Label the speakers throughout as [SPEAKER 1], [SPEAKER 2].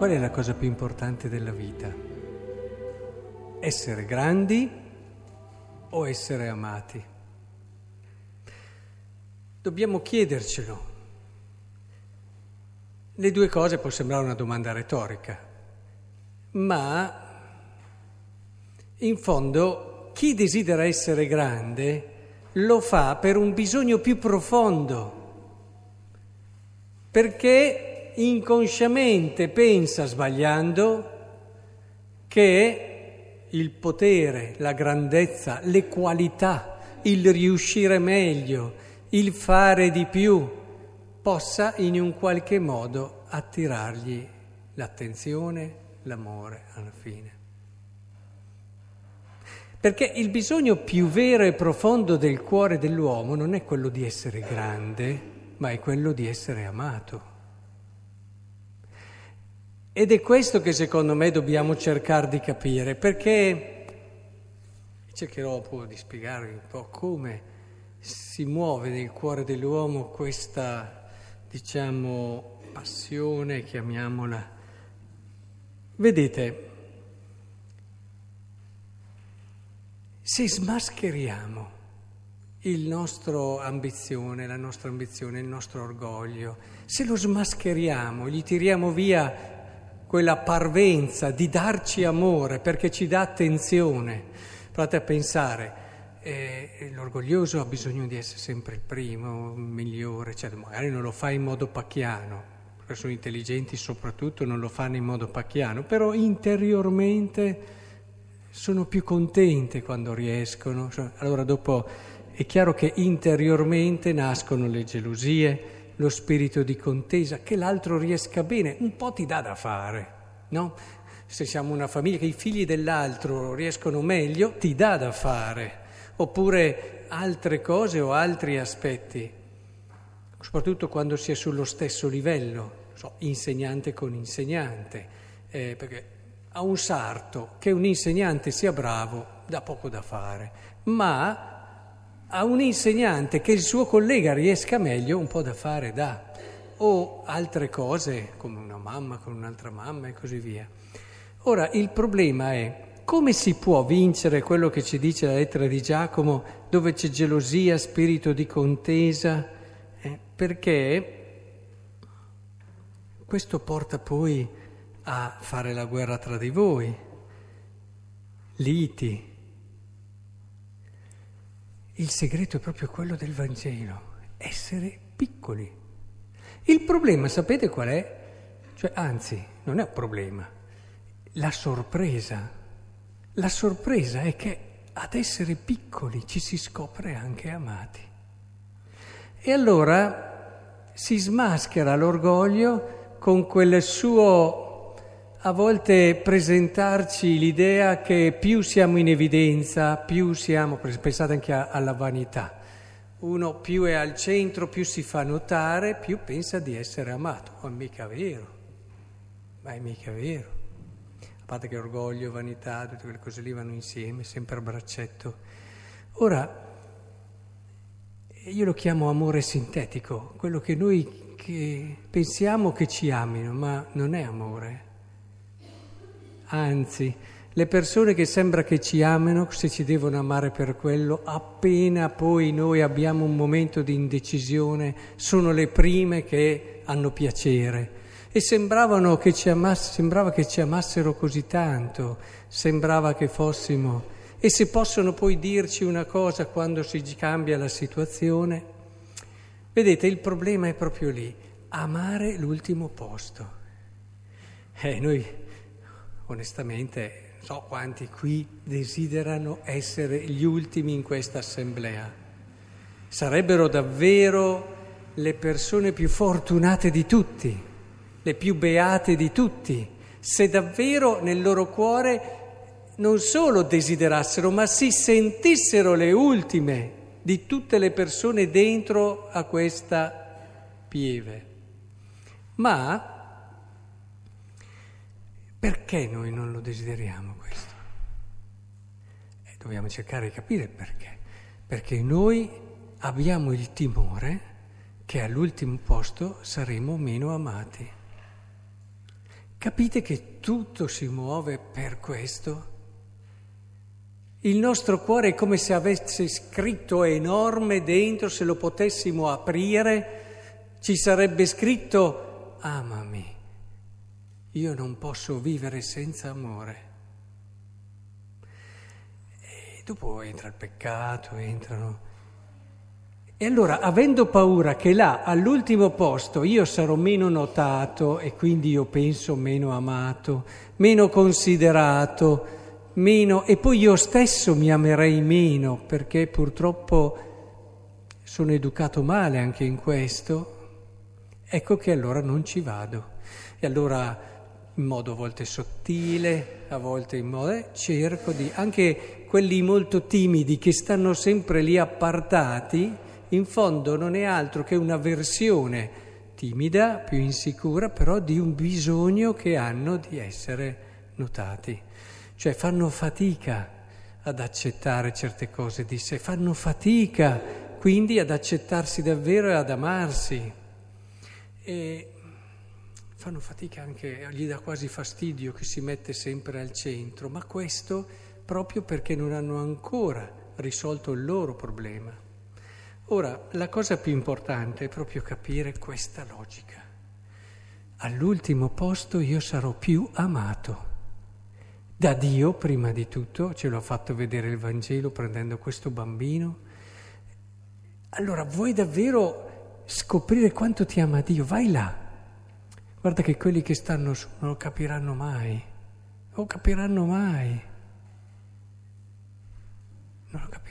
[SPEAKER 1] qual è la cosa più importante della vita? Essere grandi o essere amati? Dobbiamo chiedercelo. Le due cose può sembrare una domanda retorica, ma in fondo chi desidera essere grande lo fa per un bisogno più profondo, perché inconsciamente pensa, sbagliando, che il potere, la grandezza, le qualità, il riuscire meglio, il fare di più, possa in un qualche modo attirargli l'attenzione, l'amore alla fine. Perché il bisogno più vero e profondo del cuore dell'uomo non è quello di essere grande, ma è quello di essere amato. Ed è questo che secondo me dobbiamo cercare di capire, perché cercherò poi di spiegarvi un po' come si muove nel cuore dell'uomo questa, diciamo, passione, chiamiamola. Vedete, Se smascheriamo il nostro ambizione, la nostra ambizione, il nostro orgoglio, se lo smascheriamo, gli tiriamo via quella parvenza di darci amore perché ci dà attenzione, provate a pensare, eh, l'orgoglioso ha bisogno di essere sempre il primo, il migliore, cioè magari non lo fa in modo pacchiano, perché sono intelligenti soprattutto non lo fanno in modo pacchiano, però interiormente sono più contente quando riescono. Cioè, allora dopo è chiaro che interiormente nascono le gelosie, lo spirito di contesa, che l'altro riesca bene, un po' ti dà da fare, no? Se siamo una famiglia che i figli dell'altro riescono meglio, ti dà da fare, oppure altre cose o altri aspetti, soprattutto quando si è sullo stesso livello, so, insegnante con insegnante, eh, perché a un sarto che un insegnante sia bravo dà poco da fare, ma a un insegnante che il suo collega riesca meglio un po' da fare dà, o altre cose come una mamma con un'altra mamma e così via. Ora il problema è come si può vincere quello che ci dice la lettera di Giacomo dove c'è gelosia, spirito di contesa, eh, perché questo porta poi a fare la guerra tra di voi, liti. Il segreto è proprio quello del Vangelo, essere piccoli. Il problema, sapete qual è? Cioè, anzi, non è un problema, la sorpresa. La sorpresa è che ad essere piccoli ci si scopre anche amati. E allora si smaschera l'orgoglio con quel suo a volte presentarci l'idea che più siamo in evidenza, più siamo, pensate anche alla vanità, uno più è al centro, più si fa notare, più pensa di essere amato, ma è mica vero, ma è mica vero. A parte che orgoglio, vanità, tutte quelle cose lì vanno insieme, sempre a braccetto. Ora, io lo chiamo amore sintetico, quello che noi che pensiamo che ci amino, ma non è amore Anzi, le persone che sembra che ci amino, se ci devono amare per quello, appena poi noi abbiamo un momento di indecisione, sono le prime che hanno piacere. E sembravano che ci amass- sembrava che ci amassero così tanto, sembrava che fossimo. E se possono poi dirci una cosa quando si cambia la situazione, vedete, il problema è proprio lì, amare l'ultimo posto. Eh, noi onestamente so quanti qui desiderano essere gli ultimi in questa assemblea. Sarebbero davvero le persone più fortunate di tutti, le più beate di tutti, se davvero nel loro cuore non solo desiderassero, ma si sentissero le ultime di tutte le persone dentro a questa pieve. Ma perché noi non lo desideriamo questo? E dobbiamo cercare di capire perché. Perché noi abbiamo il timore che all'ultimo posto saremo meno amati. Capite che tutto si muove per questo? Il nostro cuore è come se avesse scritto enorme dentro, se lo potessimo aprire, ci sarebbe scritto amami, io non posso vivere senza amore. E dopo entra il peccato, entrano e allora, avendo paura che là, all'ultimo posto, io sarò meno notato e quindi io penso meno amato, meno considerato, meno... e poi io stesso mi amerei meno perché purtroppo sono educato male anche in questo, ecco che allora non ci vado. E allora in modo a volte sottile, a volte in modo... Eh, cerco di... anche quelli molto timidi che stanno sempre lì appartati, in fondo non è altro che una versione timida, più insicura, però di un bisogno che hanno di essere notati. Cioè fanno fatica ad accettare certe cose di sé, fanno fatica quindi ad accettarsi davvero e ad amarsi. E fanno fatica anche, gli dà quasi fastidio che si mette sempre al centro, ma questo proprio perché non hanno ancora risolto il loro problema. Ora, la cosa più importante è proprio capire questa logica. All'ultimo posto io sarò più amato. Da Dio, prima di tutto, ce l'ha fatto vedere il Vangelo prendendo questo bambino. Allora, vuoi davvero scoprire quanto ti ama Dio? Vai là. Guarda che quelli che stanno su non lo capiranno mai. Non lo capiranno mai. Non lo capiranno.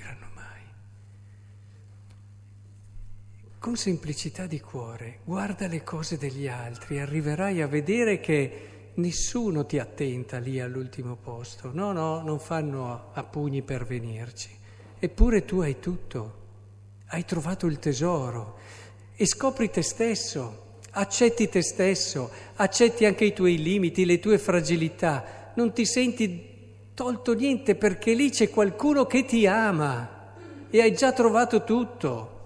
[SPEAKER 1] con semplicità di cuore, guarda le cose degli altri, arriverai a vedere che nessuno ti attenta lì all'ultimo posto. No, no, non fanno a pugni per venirci. Eppure tu hai tutto, hai trovato il tesoro e scopri te stesso, accetti te stesso, accetti anche i tuoi limiti, le tue fragilità. Non ti senti tolto niente perché lì c'è qualcuno che ti ama e hai già trovato tutto.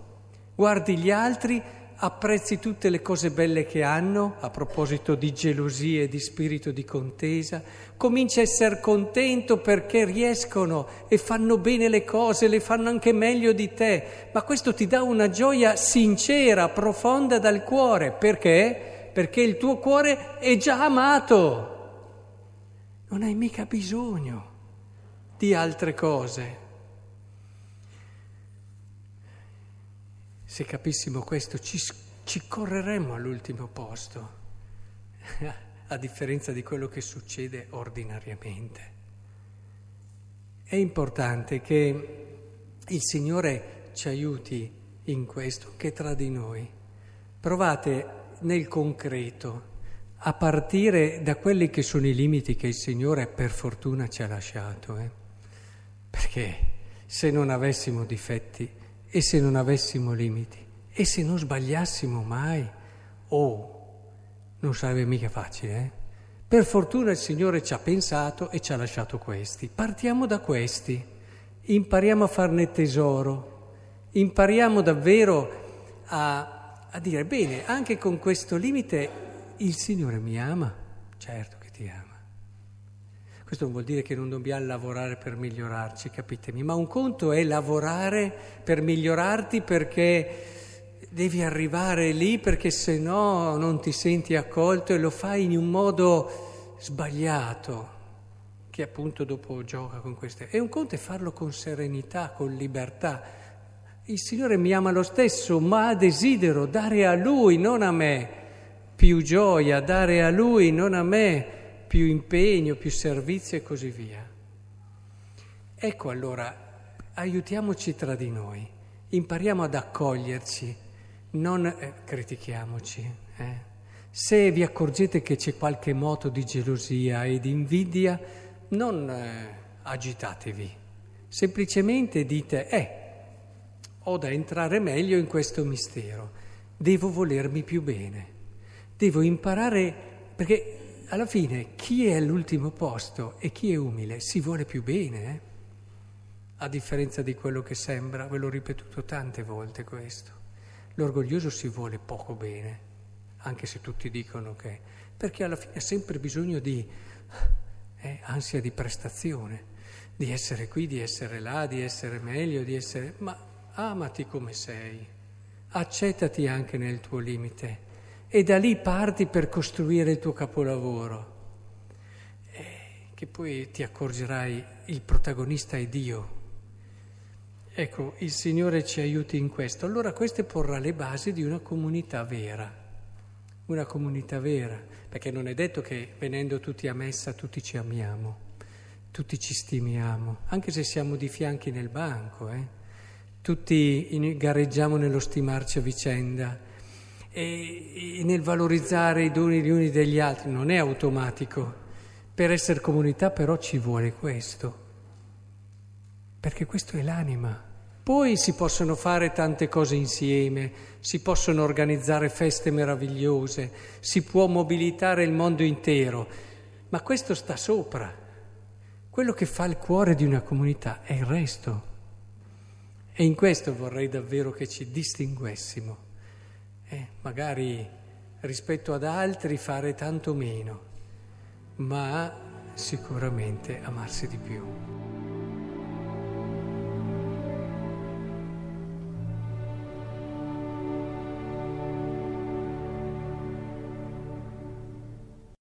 [SPEAKER 1] Guardi gli altri, apprezzi tutte le cose belle che hanno, a proposito di gelosia e di spirito di contesa, cominci a essere contento perché riescono e fanno bene le cose, le fanno anche meglio di te, ma questo ti dà una gioia sincera, profonda dal cuore, perché? Perché il tuo cuore è già amato, non hai mica bisogno di altre cose. Se capissimo questo ci, ci correremmo all'ultimo posto, a differenza di quello che succede ordinariamente. È importante che il Signore ci aiuti in questo, che tra di noi. Provate nel concreto a partire da quelli che sono i limiti che il Signore per fortuna ci ha lasciato. Eh? Perché se non avessimo difetti e se non avessimo limiti? E se non sbagliassimo mai? Oh, non sarebbe mica facile, eh? Per fortuna il Signore ci ha pensato e ci ha lasciato questi. Partiamo da questi, impariamo a farne tesoro, impariamo davvero a, a dire, bene, anche con questo limite il Signore mi ama, certo che ti ama. Questo non vuol dire che non dobbiamo lavorare per migliorarci, capitemi, ma un conto è lavorare per migliorarti perché devi arrivare lì perché se no non ti senti accolto e lo fai in un modo sbagliato, che appunto dopo gioca con queste. E un conto è farlo con serenità, con libertà. Il Signore mi ama lo stesso, ma desidero dare a Lui, non a me, più gioia, dare a Lui, non a me più impegno, più servizio e così via. Ecco allora, aiutiamoci tra di noi, impariamo ad accoglierci, non eh, critichiamoci. Eh. Se vi accorgete che c'è qualche moto di gelosia e di invidia, non eh, agitatevi, semplicemente dite, eh, ho da entrare meglio in questo mistero, devo volermi più bene, devo imparare, perché alla fine chi è all'ultimo posto e chi è umile si vuole più bene, eh? a differenza di quello che sembra, ve l'ho ripetuto tante volte questo. L'orgoglioso si vuole poco bene, anche se tutti dicono che perché alla fine ha sempre bisogno di eh, ansia di prestazione, di essere qui, di essere là, di essere meglio, di essere... ma amati come sei, accettati anche nel tuo limite e da lì parti per costruire il tuo capolavoro, eh, che poi ti accorgerai il protagonista è Dio. Ecco, il Signore ci aiuti in questo. Allora questo porrà le basi di una comunità vera, una comunità vera, perché non è detto che venendo tutti a messa tutti ci amiamo, tutti ci stimiamo, anche se siamo di fianchi nel banco, eh? tutti gareggiamo nello stimarci a vicenda e, e nel valorizzare i doni gli uni degli altri, non è automatico. Per essere comunità però ci vuole questo perché questo è l'anima. Poi si possono fare tante cose insieme, si possono organizzare feste meravigliose, si può mobilitare il mondo intero, ma questo sta sopra. Quello che fa il cuore di una comunità è il resto. E in questo vorrei davvero che ci distinguessimo. Eh, magari rispetto ad altri fare tanto meno, ma sicuramente amarsi di più.